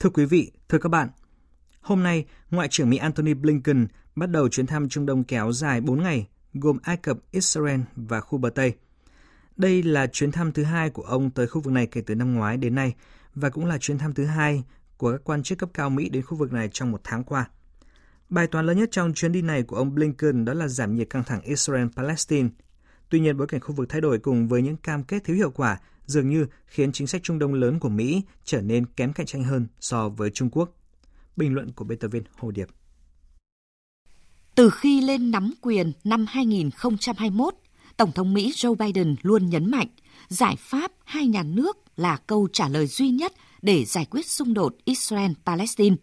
Thưa quý vị, thưa các bạn, hôm nay, Ngoại trưởng Mỹ Antony Blinken bắt đầu chuyến thăm Trung Đông kéo dài 4 ngày, gồm Ai Cập, Israel và khu bờ Tây. Đây là chuyến thăm thứ hai của ông tới khu vực này kể từ năm ngoái đến nay và cũng là chuyến thăm thứ hai của các quan chức cấp cao Mỹ đến khu vực này trong một tháng qua. Bài toán lớn nhất trong chuyến đi này của ông Blinken đó là giảm nhiệt căng thẳng Israel-Palestine. Tuy nhiên, bối cảnh khu vực thay đổi cùng với những cam kết thiếu hiệu quả dường như khiến chính sách Trung Đông lớn của Mỹ trở nên kém cạnh tranh hơn so với Trung Quốc. Bình luận của biên tập viên Hồ Điệp. Từ khi lên nắm quyền năm 2021, Tổng thống Mỹ Joe Biden luôn nhấn mạnh giải pháp hai nhà nước là câu trả lời duy nhất để giải quyết xung đột Israel-Palestine.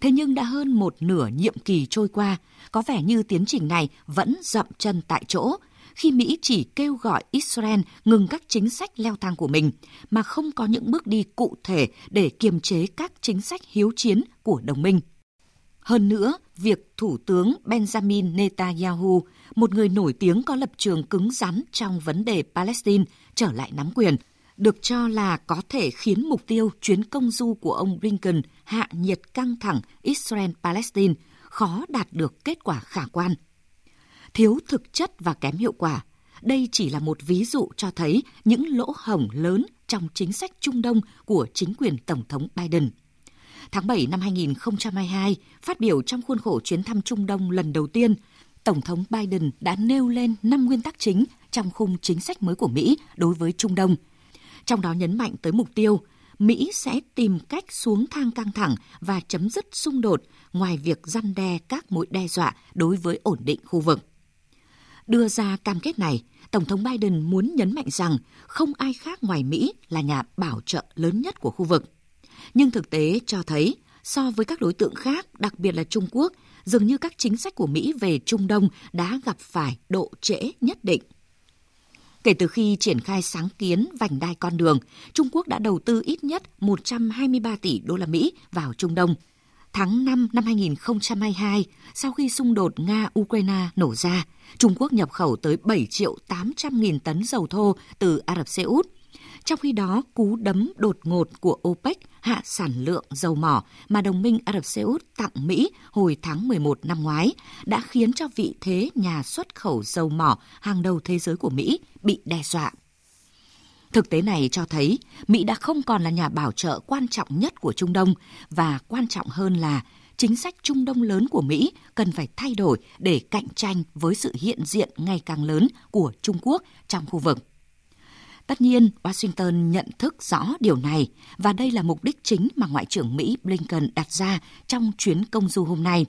Thế nhưng đã hơn một nửa nhiệm kỳ trôi qua, có vẻ như tiến trình này vẫn dậm chân tại chỗ khi Mỹ chỉ kêu gọi Israel ngừng các chính sách leo thang của mình mà không có những bước đi cụ thể để kiềm chế các chính sách hiếu chiến của đồng minh. Hơn nữa, việc Thủ tướng Benjamin Netanyahu, một người nổi tiếng có lập trường cứng rắn trong vấn đề Palestine, trở lại nắm quyền, được cho là có thể khiến mục tiêu chuyến công du của ông Blinken hạ nhiệt căng thẳng Israel-Palestine khó đạt được kết quả khả quan. Thiếu thực chất và kém hiệu quả, đây chỉ là một ví dụ cho thấy những lỗ hổng lớn trong chính sách Trung Đông của chính quyền Tổng thống Biden. Tháng 7 năm 2022, phát biểu trong khuôn khổ chuyến thăm Trung Đông lần đầu tiên, Tổng thống Biden đã nêu lên 5 nguyên tắc chính trong khung chính sách mới của Mỹ đối với Trung Đông. Trong đó nhấn mạnh tới mục tiêu Mỹ sẽ tìm cách xuống thang căng thẳng và chấm dứt xung đột ngoài việc răn đe các mối đe dọa đối với ổn định khu vực. Đưa ra cam kết này, Tổng thống Biden muốn nhấn mạnh rằng không ai khác ngoài Mỹ là nhà bảo trợ lớn nhất của khu vực. Nhưng thực tế cho thấy, so với các đối tượng khác, đặc biệt là Trung Quốc, dường như các chính sách của Mỹ về Trung Đông đã gặp phải độ trễ nhất định. Kể từ khi triển khai sáng kiến vành đai con đường, Trung Quốc đã đầu tư ít nhất 123 tỷ đô la Mỹ vào Trung Đông. Tháng 5 năm 2022, sau khi xung đột Nga-Ukraine nổ ra, Trung Quốc nhập khẩu tới 7 triệu 800 nghìn tấn dầu thô từ Ả Rập Xê Út. Trong khi đó, cú đấm đột ngột của OPEC hạ sản lượng dầu mỏ mà đồng minh Ả Rập Xê Út tặng Mỹ hồi tháng 11 năm ngoái đã khiến cho vị thế nhà xuất khẩu dầu mỏ hàng đầu thế giới của Mỹ bị đe dọa. Thực tế này cho thấy Mỹ đã không còn là nhà bảo trợ quan trọng nhất của Trung Đông và quan trọng hơn là chính sách Trung Đông lớn của Mỹ cần phải thay đổi để cạnh tranh với sự hiện diện ngày càng lớn của Trung Quốc trong khu vực. Tất nhiên, Washington nhận thức rõ điều này và đây là mục đích chính mà Ngoại trưởng Mỹ Blinken đặt ra trong chuyến công du hôm nay.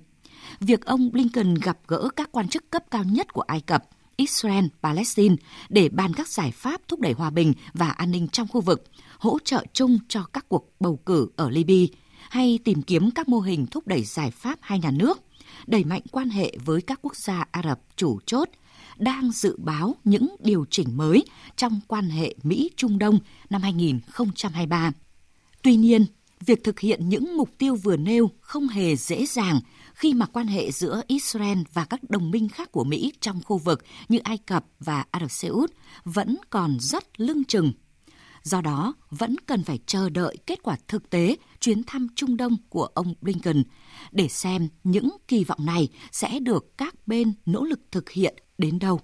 Việc ông Blinken gặp gỡ các quan chức cấp cao nhất của Ai Cập, Israel, Palestine để bàn các giải pháp thúc đẩy hòa bình và an ninh trong khu vực, hỗ trợ chung cho các cuộc bầu cử ở Libya hay tìm kiếm các mô hình thúc đẩy giải pháp hai nhà nước, đẩy mạnh quan hệ với các quốc gia Ả Rập chủ chốt đang dự báo những điều chỉnh mới trong quan hệ Mỹ-Trung Đông năm 2023. Tuy nhiên, việc thực hiện những mục tiêu vừa nêu không hề dễ dàng khi mà quan hệ giữa Israel và các đồng minh khác của Mỹ trong khu vực như Ai Cập và Ả Rập Xê Út vẫn còn rất lưng chừng. Do đó, vẫn cần phải chờ đợi kết quả thực tế chuyến thăm Trung Đông của ông Blinken để xem những kỳ vọng này sẽ được các bên nỗ lực thực hiện đến đâu.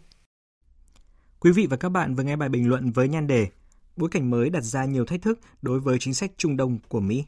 Quý vị và các bạn vừa nghe bài bình luận với nhan đề Bối cảnh mới đặt ra nhiều thách thức đối với chính sách Trung Đông của Mỹ.